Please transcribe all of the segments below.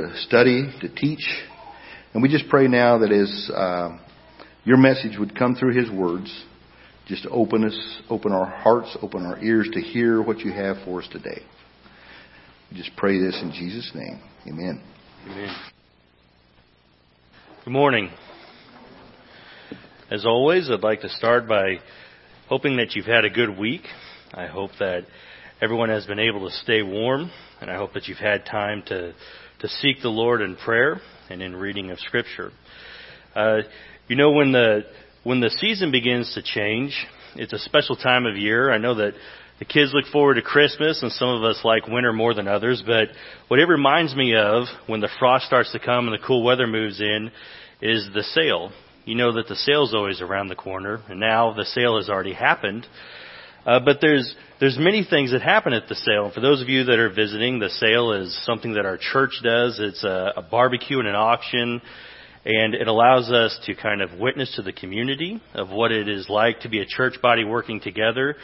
to study, to teach. And we just pray now that as uh, your message would come through his words, just open us, open our hearts, open our ears to hear what you have for us today. We just pray this in Jesus' name. Amen. Amen. Good morning. As always, I'd like to start by hoping that you've had a good week. I hope that everyone has been able to stay warm, and I hope that you've had time to, to seek the Lord in prayer and in reading of Scripture. Uh, you know, when the when the season begins to change, it's a special time of year. I know that the kids look forward to Christmas, and some of us like winter more than others. But what it reminds me of when the frost starts to come and the cool weather moves in is the sale. You know that the sale's always around the corner, and now the sale has already happened. Uh, but there's there's many things that happen at the sale. For those of you that are visiting, the sale is something that our church does. It's a, a barbecue and an auction, and it allows us to kind of witness to the community of what it is like to be a church body working together.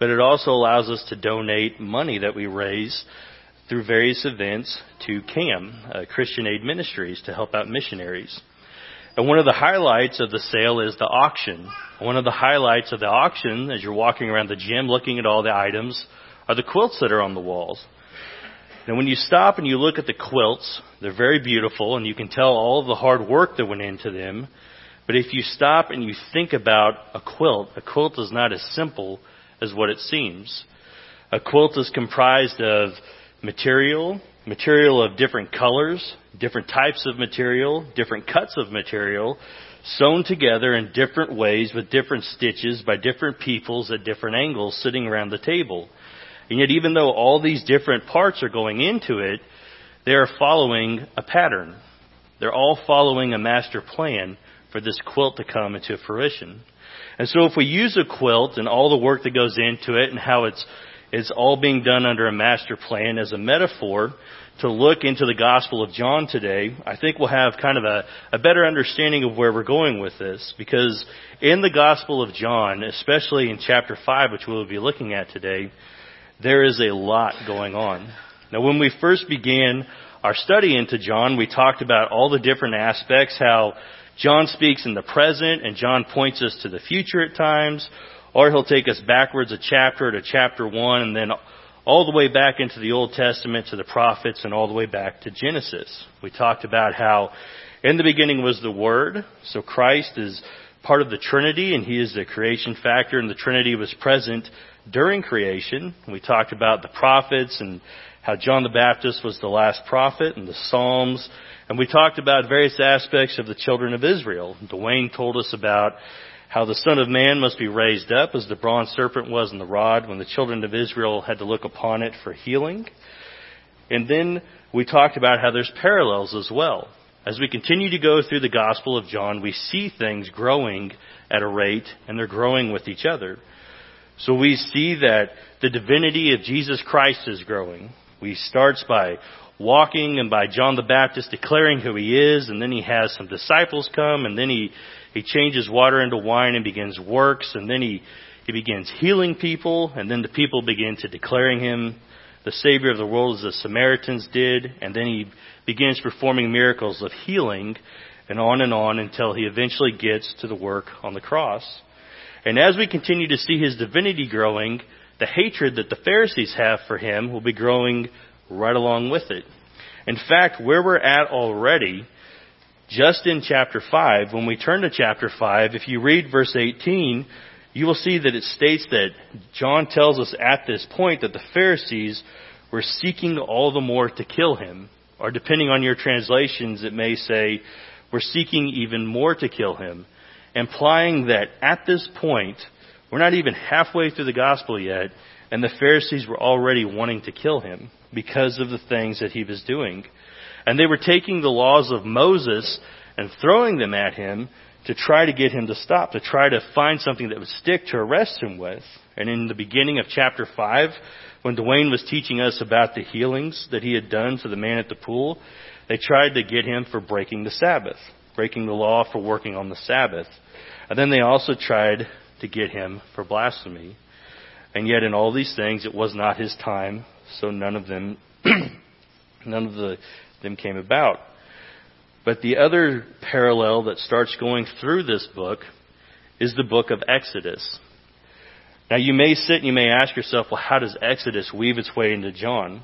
But it also allows us to donate money that we raise through various events to CAM, uh, Christian Aid Ministries, to help out missionaries. And one of the highlights of the sale is the auction. One of the highlights of the auction, as you're walking around the gym looking at all the items, are the quilts that are on the walls. And when you stop and you look at the quilts, they're very beautiful and you can tell all of the hard work that went into them. But if you stop and you think about a quilt, a quilt is not as simple as what it seems. A quilt is comprised of material, material of different colors, different types of material, different cuts of material, sewn together in different ways with different stitches by different peoples at different angles sitting around the table. And yet even though all these different parts are going into it, they are following a pattern. They're all following a master plan for this quilt to come into fruition. And so if we use a quilt and all the work that goes into it and how it's it's all being done under a master plan as a metaphor to look into the Gospel of John today, I think we'll have kind of a, a better understanding of where we're going with this. Because in the Gospel of John, especially in chapter 5, which we'll be looking at today, there is a lot going on. Now when we first began our study into John, we talked about all the different aspects, how John speaks in the present and John points us to the future at times, or he'll take us backwards a chapter to chapter 1 and then all the way back into the Old Testament to the prophets and all the way back to Genesis. We talked about how in the beginning was the Word, so Christ is part of the Trinity and He is the creation factor and the Trinity was present during creation. We talked about the prophets and how John the Baptist was the last prophet and the Psalms. And we talked about various aspects of the children of Israel. Dwayne told us about how the Son of Man must be raised up as the bronze serpent was in the rod when the children of Israel had to look upon it for healing. And then we talked about how there's parallels as well. As we continue to go through the Gospel of John, we see things growing at a rate and they're growing with each other. So we see that the divinity of Jesus Christ is growing. We starts by walking and by John the Baptist declaring who he is and then he has some disciples come and then he he changes water into wine and begins works, and then he, he begins healing people, and then the people begin to declaring him the Savior of the world as the Samaritans did, and then he begins performing miracles of healing, and on and on until he eventually gets to the work on the cross. And as we continue to see his divinity growing, the hatred that the Pharisees have for him will be growing right along with it. In fact, where we're at already just in chapter 5, when we turn to chapter 5, if you read verse 18, you will see that it states that John tells us at this point that the Pharisees were seeking all the more to kill him. Or depending on your translations, it may say, we're seeking even more to kill him. Implying that at this point, we're not even halfway through the gospel yet, and the Pharisees were already wanting to kill him because of the things that he was doing. And they were taking the laws of Moses and throwing them at him to try to get him to stop, to try to find something that would stick to arrest him with. And in the beginning of chapter 5, when Dwayne was teaching us about the healings that he had done to the man at the pool, they tried to get him for breaking the Sabbath, breaking the law for working on the Sabbath. And then they also tried to get him for blasphemy. And yet in all these things, it was not his time, so none of them, none of the them came about. But the other parallel that starts going through this book is the book of Exodus. Now you may sit and you may ask yourself, well, how does Exodus weave its way into John?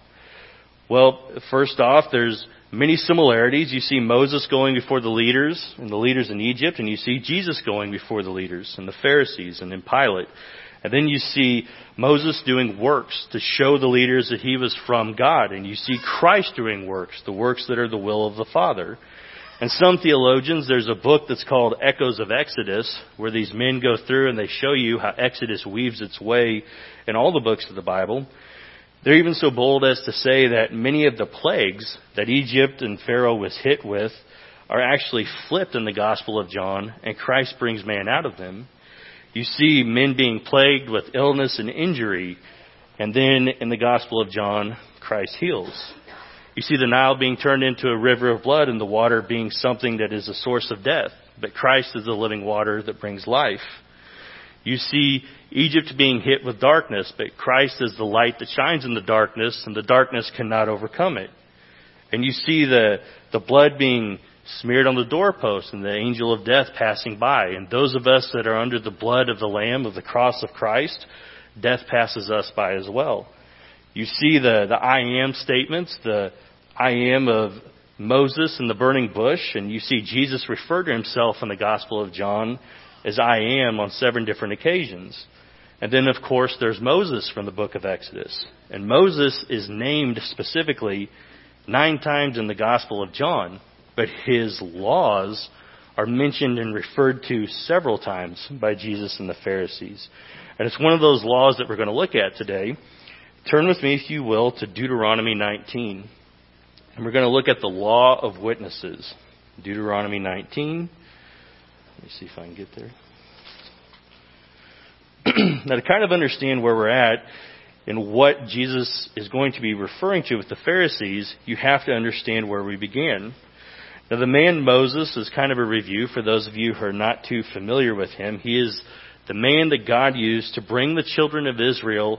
Well, first off, there's many similarities. You see Moses going before the leaders and the leaders in Egypt, and you see Jesus going before the leaders and the Pharisees and then Pilate. And then you see Moses doing works to show the leaders that he was from God. And you see Christ doing works, the works that are the will of the Father. And some theologians, there's a book that's called Echoes of Exodus, where these men go through and they show you how Exodus weaves its way in all the books of the Bible. They're even so bold as to say that many of the plagues that Egypt and Pharaoh was hit with are actually flipped in the Gospel of John, and Christ brings man out of them. You see men being plagued with illness and injury, and then in the Gospel of John, Christ heals. You see the Nile being turned into a river of blood and the water being something that is a source of death, but Christ is the living water that brings life. You see Egypt being hit with darkness, but Christ is the light that shines in the darkness, and the darkness cannot overcome it. And you see the, the blood being smeared on the doorpost and the angel of death passing by. And those of us that are under the blood of the Lamb of the cross of Christ, death passes us by as well. You see the, the I am statements, the I am of Moses and the burning bush, and you see Jesus refer to himself in the Gospel of John as I am on seven different occasions. And then, of course, there's Moses from the book of Exodus. And Moses is named specifically nine times in the Gospel of John, but his laws are mentioned and referred to several times by Jesus and the Pharisees. And it's one of those laws that we're going to look at today. Turn with me, if you will, to Deuteronomy 19. And we're going to look at the law of witnesses. Deuteronomy 19. Let me see if I can get there. now, to kind of understand where we're at and what Jesus is going to be referring to with the Pharisees, you have to understand where we began. Now, the man Moses is kind of a review for those of you who are not too familiar with him. He is the man that God used to bring the children of Israel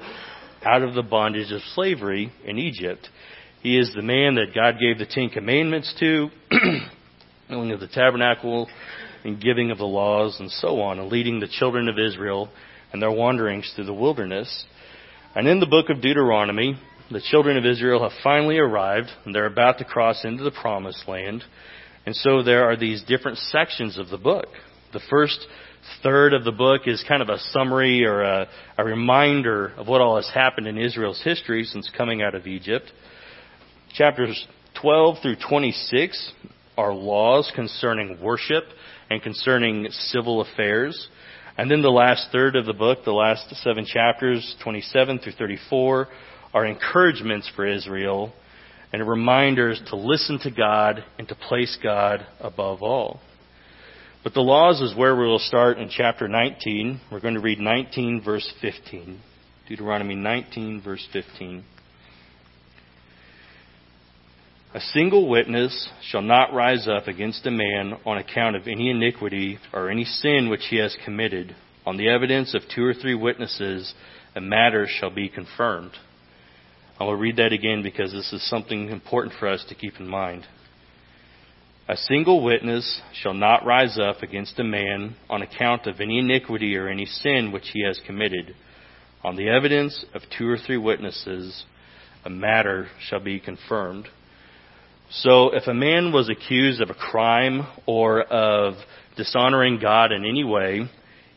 out of the bondage of slavery in Egypt. He is the man that God gave the Ten Commandments to, building of the tabernacle, and giving of the laws, and so on, and leading the children of Israel and their wanderings through the wilderness. And in the book of Deuteronomy, the children of Israel have finally arrived, and they're about to cross into the promised land. And so there are these different sections of the book. The first third of the book is kind of a summary or a, a reminder of what all has happened in Israel's history since coming out of Egypt. Chapters 12 through 26 are laws concerning worship and concerning civil affairs. And then the last third of the book, the last seven chapters, 27 through 34, are encouragements for Israel and reminders to listen to God and to place God above all. But the laws is where we will start in chapter 19. We're going to read 19 verse 15. Deuteronomy 19 verse 15. A single witness shall not rise up against a man on account of any iniquity or any sin which he has committed. On the evidence of two or three witnesses, a matter shall be confirmed. I will read that again because this is something important for us to keep in mind. A single witness shall not rise up against a man on account of any iniquity or any sin which he has committed. On the evidence of two or three witnesses, a matter shall be confirmed. So if a man was accused of a crime or of dishonoring God in any way,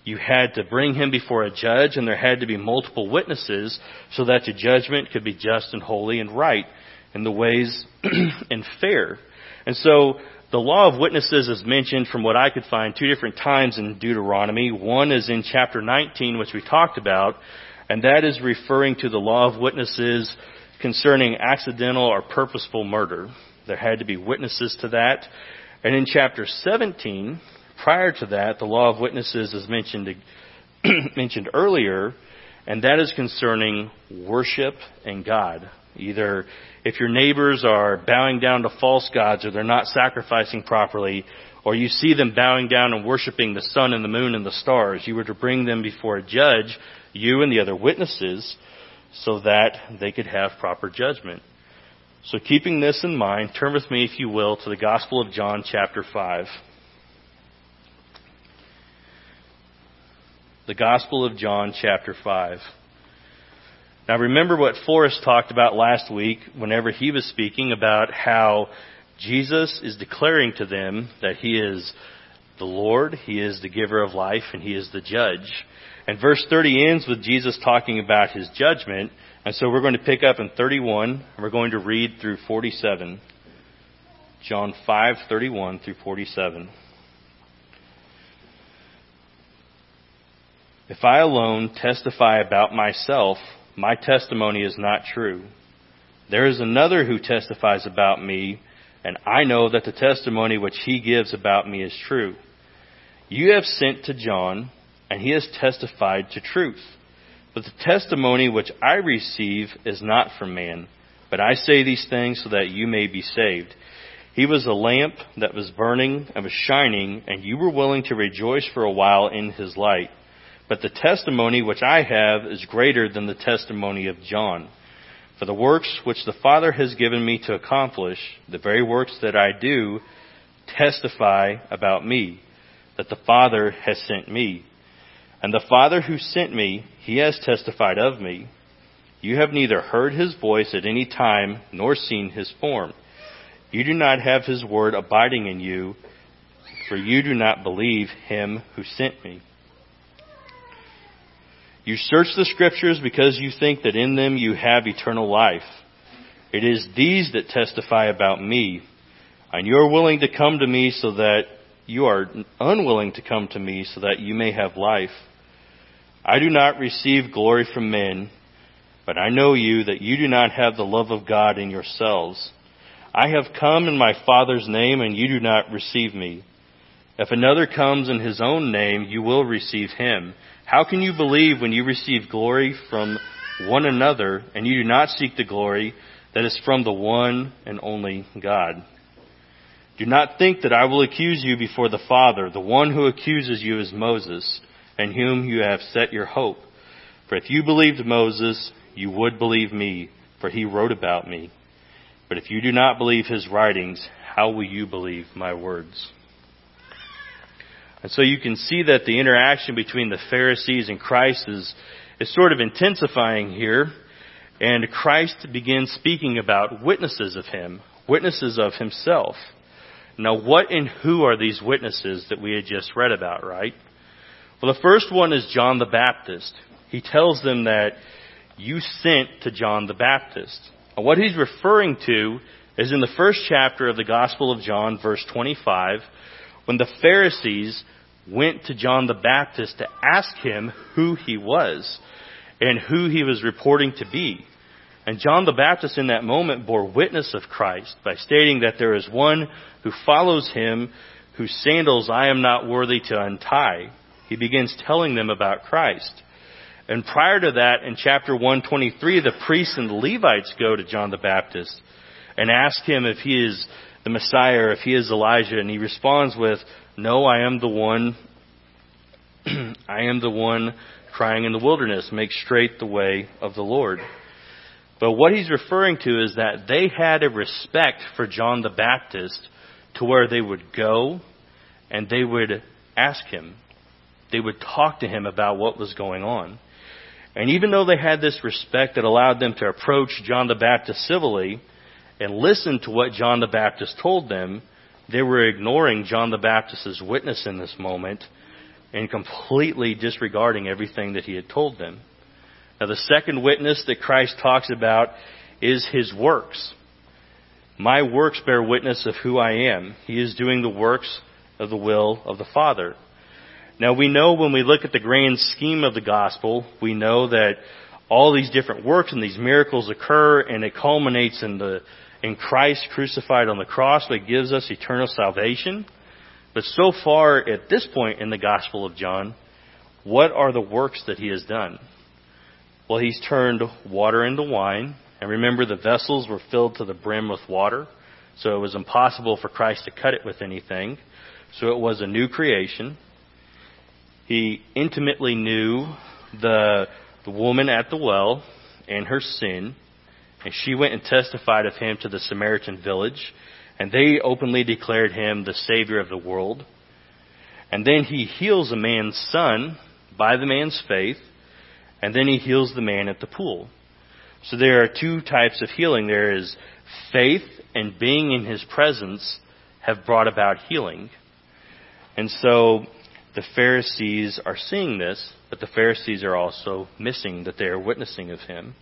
you had to bring him before a judge and there had to be multiple witnesses so that the judgment could be just and holy and right in the ways and fair. And so the law of witnesses is mentioned from what I could find two different times in Deuteronomy. One is in chapter 19, which we talked about, and that is referring to the law of witnesses concerning accidental or purposeful murder. There had to be witnesses to that. And in chapter 17, prior to that, the law of witnesses is mentioned, mentioned earlier, and that is concerning worship and God. Either if your neighbors are bowing down to false gods or they're not sacrificing properly, or you see them bowing down and worshiping the sun and the moon and the stars, you were to bring them before a judge, you and the other witnesses, so that they could have proper judgment. So, keeping this in mind, turn with me, if you will, to the Gospel of John, chapter 5. The Gospel of John, chapter 5. Now, remember what Forrest talked about last week whenever he was speaking about how Jesus is declaring to them that he is the Lord, he is the giver of life, and he is the judge. And verse 30 ends with Jesus talking about his judgment. And so we're going to pick up in 31 and we're going to read through 47. John 5:31 through 47. If I alone testify about myself, my testimony is not true. There is another who testifies about me, and I know that the testimony which he gives about me is true. You have sent to John, and he has testified to truth. But the testimony which I receive is not from man, but I say these things so that you may be saved. He was a lamp that was burning and was shining, and you were willing to rejoice for a while in his light. But the testimony which I have is greater than the testimony of John. For the works which the Father has given me to accomplish, the very works that I do, testify about me, that the Father has sent me. And the Father who sent me, he has testified of me. You have neither heard his voice at any time nor seen his form. You do not have his word abiding in you, for you do not believe him who sent me. You search the scriptures because you think that in them you have eternal life. It is these that testify about me, and you are willing to come to me so that you are unwilling to come to me so that you may have life. I do not receive glory from men, but I know you that you do not have the love of God in yourselves. I have come in my Father's name, and you do not receive me. If another comes in his own name, you will receive him. How can you believe when you receive glory from one another, and you do not seek the glory that is from the one and only God? Do not think that I will accuse you before the Father. The one who accuses you is Moses in whom you have set your hope. For if you believed Moses, you would believe me, for he wrote about me. But if you do not believe his writings, how will you believe my words? And so you can see that the interaction between the Pharisees and Christ is, is sort of intensifying here. And Christ begins speaking about witnesses of him, witnesses of himself. Now, what and who are these witnesses that we had just read about, right? Well, the first one is John the Baptist. He tells them that you sent to John the Baptist. And what he's referring to is in the first chapter of the Gospel of John, verse 25, when the Pharisees went to John the Baptist to ask him who he was and who he was reporting to be. And John the Baptist in that moment bore witness of Christ by stating that there is one who follows him whose sandals I am not worthy to untie he begins telling them about Christ. And prior to that, in chapter 123, the priests and the Levites go to John the Baptist and ask him if he is the Messiah or if he is Elijah. And he responds with, No, I am the one, I am the one crying in the wilderness, make straight the way of the Lord. But what he's referring to is that they had a respect for John the Baptist to where they would go and they would ask him, they would talk to him about what was going on. And even though they had this respect that allowed them to approach John the Baptist civilly and listen to what John the Baptist told them, they were ignoring John the Baptist's witness in this moment and completely disregarding everything that he had told them. Now, the second witness that Christ talks about is his works. My works bear witness of who I am. He is doing the works of the will of the Father. Now we know when we look at the grand scheme of the gospel, we know that all these different works and these miracles occur and it culminates in the in Christ crucified on the cross that gives us eternal salvation. But so far at this point in the Gospel of John, what are the works that he has done? Well, he's turned water into wine. And remember, the vessels were filled to the brim with water. So it was impossible for Christ to cut it with anything. So it was a new creation. He intimately knew the, the woman at the well and her sin. And she went and testified of him to the Samaritan village, and they openly declared him the Savior of the world. And then he heals a man's son by the man's faith, and then he heals the man at the pool. So there are two types of healing. There is faith and being in his presence have brought about healing. And so the Pharisees are seeing this, but the Pharisees are also missing that they are witnessing of him.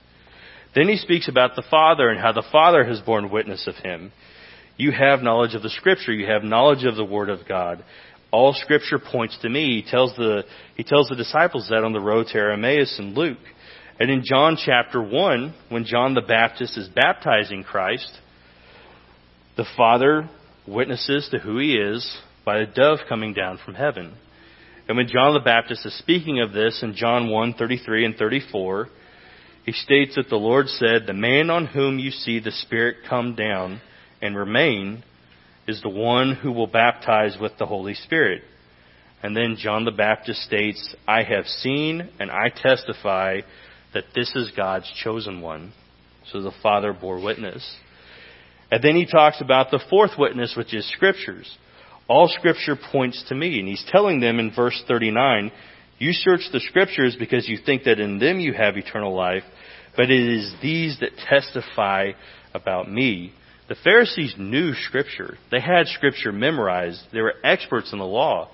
Then he speaks about the Father and how the Father has borne witness of him. You have knowledge of the Scripture. You have knowledge of the Word of God. All Scripture points to me. He tells the, he tells the disciples that on the road to Emmaus in Luke. And in John chapter 1, when John the Baptist is baptizing Christ, the Father witnesses to who he is by a dove coming down from heaven. And when John the Baptist is speaking of this in John 1, 33 and 34, he states that the Lord said, The man on whom you see the Spirit come down and remain is the one who will baptize with the Holy Spirit. And then John the Baptist states, I have seen and I testify that this is God's chosen one. So the Father bore witness. And then he talks about the fourth witness, which is Scriptures. All Scripture points to me. And he's telling them in verse 39, you search the Scriptures because you think that in them you have eternal life, but it is these that testify about me. The Pharisees knew Scripture. They had Scripture memorized. They were experts in the law.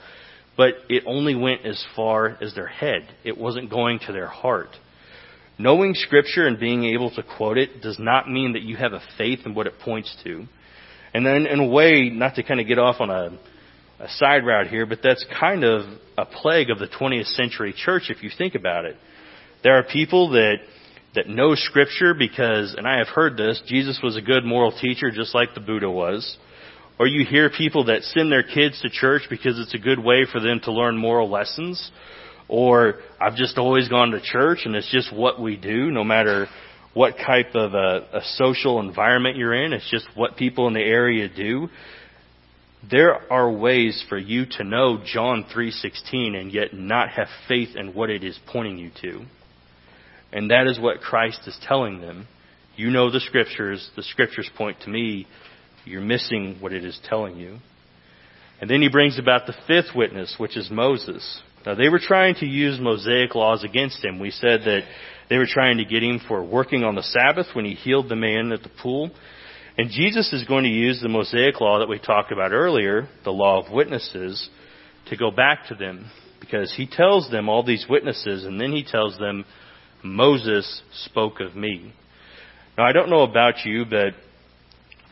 But it only went as far as their head. It wasn't going to their heart. Knowing Scripture and being able to quote it does not mean that you have a faith in what it points to. And then, in a way, not to kind of get off on a, a side route here, but that's kind of a plague of the 20th century church if you think about it. There are people that that know Scripture because, and I have heard this, Jesus was a good moral teacher just like the Buddha was. Or you hear people that send their kids to church because it's a good way for them to learn moral lessons or I've just always gone to church and it's just what we do no matter what type of a, a social environment you're in. It's just what people in the area do. There are ways for you to know John 3:16 and yet not have faith in what it is pointing you to. And that is what Christ is telling them. You know the scriptures, the scriptures point to me. You're missing what it is telling you. And then he brings about the fifth witness, which is Moses. Now, they were trying to use Mosaic laws against him. We said that they were trying to get him for working on the Sabbath when he healed the man at the pool. And Jesus is going to use the Mosaic law that we talked about earlier, the law of witnesses, to go back to them. Because he tells them all these witnesses, and then he tells them, Moses spoke of me. Now, I don't know about you, but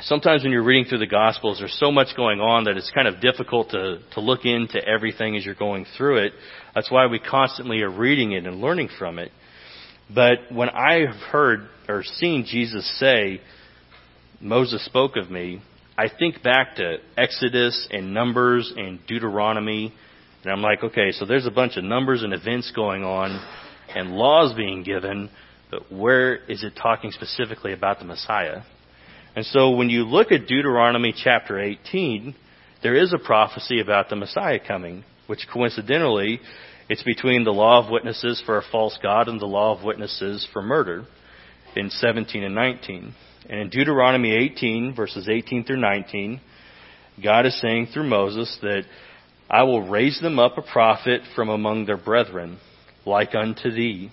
sometimes when you're reading through the Gospels, there's so much going on that it's kind of difficult to, to look into everything as you're going through it. That's why we constantly are reading it and learning from it. But when I have heard or seen Jesus say, Moses spoke of me, I think back to Exodus and Numbers and Deuteronomy, and I'm like, okay, so there's a bunch of numbers and events going on and laws being given, but where is it talking specifically about the Messiah? And so when you look at Deuteronomy chapter 18, there is a prophecy about the Messiah coming, which coincidentally, it's between the law of witnesses for a false God and the law of witnesses for murder in 17 and 19. And in Deuteronomy 18, verses 18 through 19, God is saying through Moses that I will raise them up a prophet from among their brethren, like unto thee,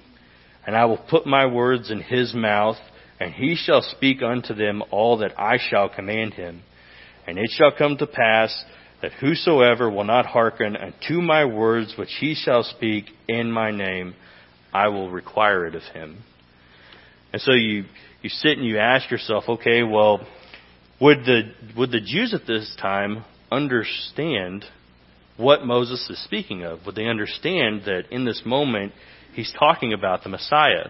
and I will put my words in his mouth, and he shall speak unto them all that I shall command him. And it shall come to pass that whosoever will not hearken unto my words which he shall speak in my name, I will require it of him. And so you, you sit and you ask yourself, okay, well, would the, would the Jews at this time understand what Moses is speaking of? Would they understand that in this moment he's talking about the Messiah?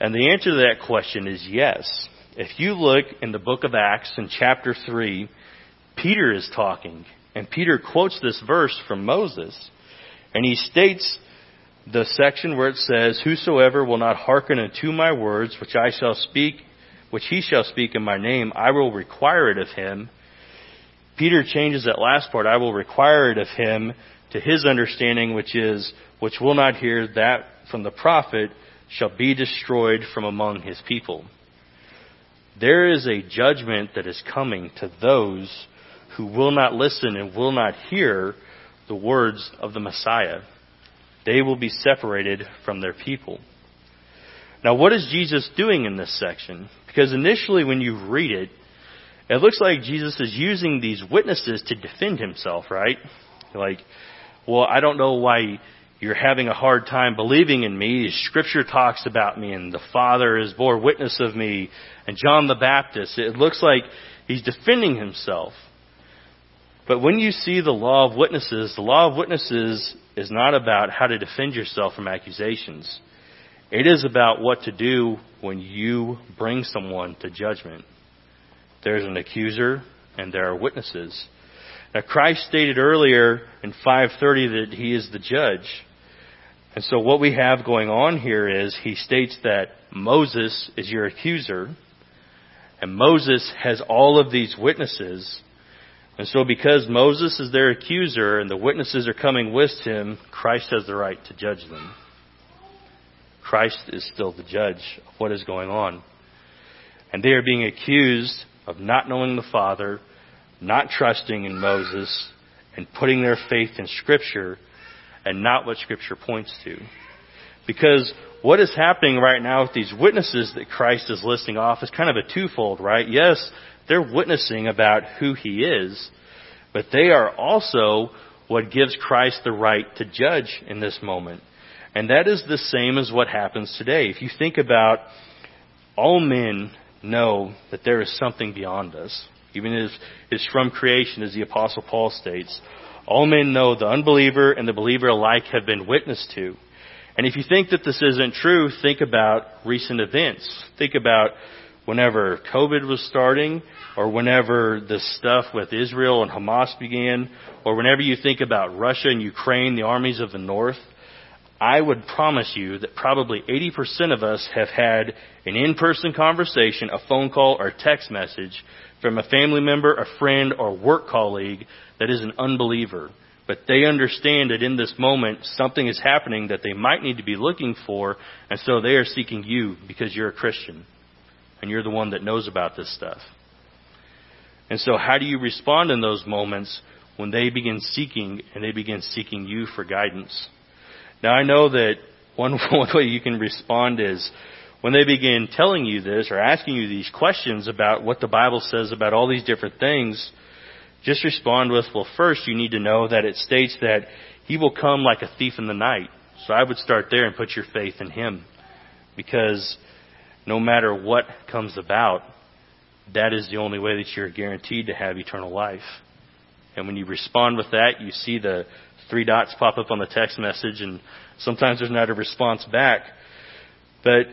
And the answer to that question is yes. If you look in the book of Acts in chapter 3, Peter is talking, and Peter quotes this verse from Moses, and he states the section where it says, Whosoever will not hearken unto my words, which I shall speak, which he shall speak in my name, I will require it of him. Peter changes that last part, I will require it of him, to his understanding, which is, which will not hear that from the prophet, shall be destroyed from among his people. there is a judgment that is coming to those who will not listen and will not hear the words of the Messiah. They will be separated from their people. Now, what is Jesus doing in this section? Because initially, when you read it, it looks like Jesus is using these witnesses to defend himself, right? Like, well, I don't know why you're having a hard time believing in me. Scripture talks about me, and the Father is bore witness of me, and John the Baptist. It looks like he's defending himself. But when you see the law of witnesses, the law of witnesses is not about how to defend yourself from accusations. It is about what to do when you bring someone to judgment. There's an accuser and there are witnesses. Now Christ stated earlier in 530 that he is the judge. And so what we have going on here is he states that Moses is your accuser and Moses has all of these witnesses. And so because Moses is their accuser and the witnesses are coming with him, Christ has the right to judge them. Christ is still the judge of what is going on. And they are being accused of not knowing the Father, not trusting in Moses, and putting their faith in Scripture and not what Scripture points to. Because what is happening right now with these witnesses that Christ is listing off is kind of a twofold, right? Yes, they're witnessing about who He is, but they are also what gives Christ the right to judge in this moment. And that is the same as what happens today. If you think about all men know that there is something beyond us. Even if it's from creation, as the Apostle Paul states. All men know the unbeliever and the believer alike have been witnessed to. And if you think that this isn't true, think about recent events. Think about whenever COVID was starting, or whenever the stuff with Israel and Hamas began, or whenever you think about Russia and Ukraine, the armies of the north. I would promise you that probably 80% of us have had an in-person conversation, a phone call, or text message from a family member, a friend, or work colleague that is an unbeliever. But they understand that in this moment something is happening that they might need to be looking for, and so they are seeking you because you're a Christian. And you're the one that knows about this stuff. And so how do you respond in those moments when they begin seeking and they begin seeking you for guidance? Now I know that one, one way you can respond is when they begin telling you this or asking you these questions about what the Bible says about all these different things, just respond with, well, first you need to know that it states that he will come like a thief in the night. So I would start there and put your faith in him. Because no matter what comes about, that is the only way that you're guaranteed to have eternal life. And when you respond with that, you see the three dots pop up on the text message, and sometimes there's not a response back. But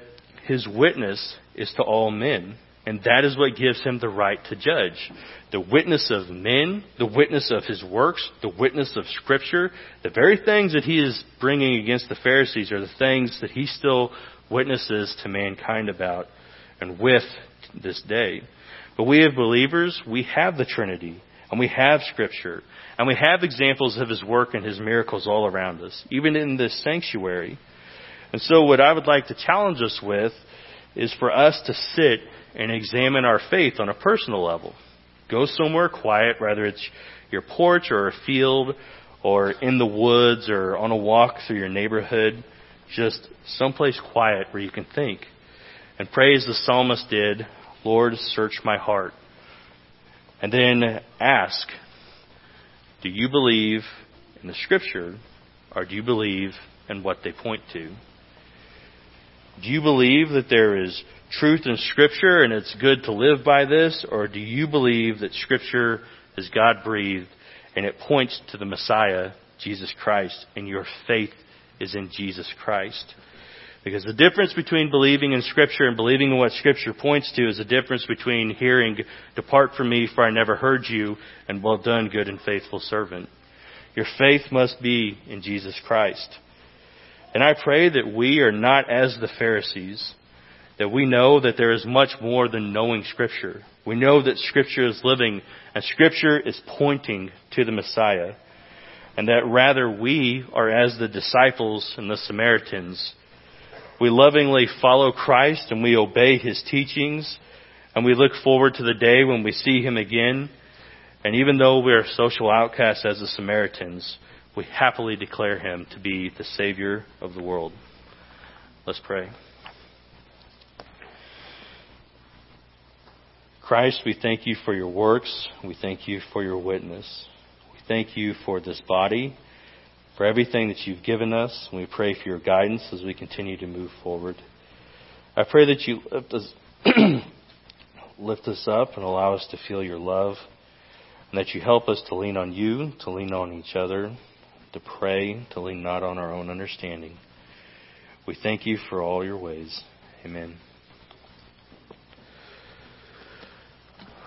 his witness is to all men. And that is what gives him the right to judge. The witness of men, the witness of his works, the witness of Scripture, the very things that he is bringing against the Pharisees are the things that he still witnesses to mankind about and with this day. But we as believers, we have the Trinity and we have Scripture and we have examples of His work and His miracles all around us, even in this sanctuary. And so what I would like to challenge us with is for us to sit and examine our faith on a personal level. Go somewhere quiet, whether it's your porch or a field or in the woods or on a walk through your neighborhood. Just someplace quiet where you can think. And pray as the psalmist did, Lord, search my heart. And then ask, do you believe in the scripture or do you believe in what they point to? Do you believe that there is truth in scripture and it's good to live by this or do you believe that scripture is God breathed and it points to the Messiah, Jesus Christ, and your faith is in Jesus Christ? Because the difference between believing in Scripture and believing in what Scripture points to is the difference between hearing, Depart from me, for I never heard you, and well done, good and faithful servant. Your faith must be in Jesus Christ. And I pray that we are not as the Pharisees, that we know that there is much more than knowing Scripture. We know that Scripture is living, and Scripture is pointing to the Messiah. And that rather we are as the disciples and the Samaritans we lovingly follow Christ and we obey His teachings And we look forward to the day when we see him again. And even though we are social outcasts as the Samaritans, we happily declare him to be the Savior of the world. Let's pray. Christ, we thank you for your works. We thank you for your witness. We thank you for this body, for everything that you've given us. And we pray for your guidance as we continue to move forward. I pray that you lift us, lift us up and allow us to feel your love, and that you help us to lean on you, to lean on each other, to pray, to lean not on our own understanding. We thank you for all your ways. Amen.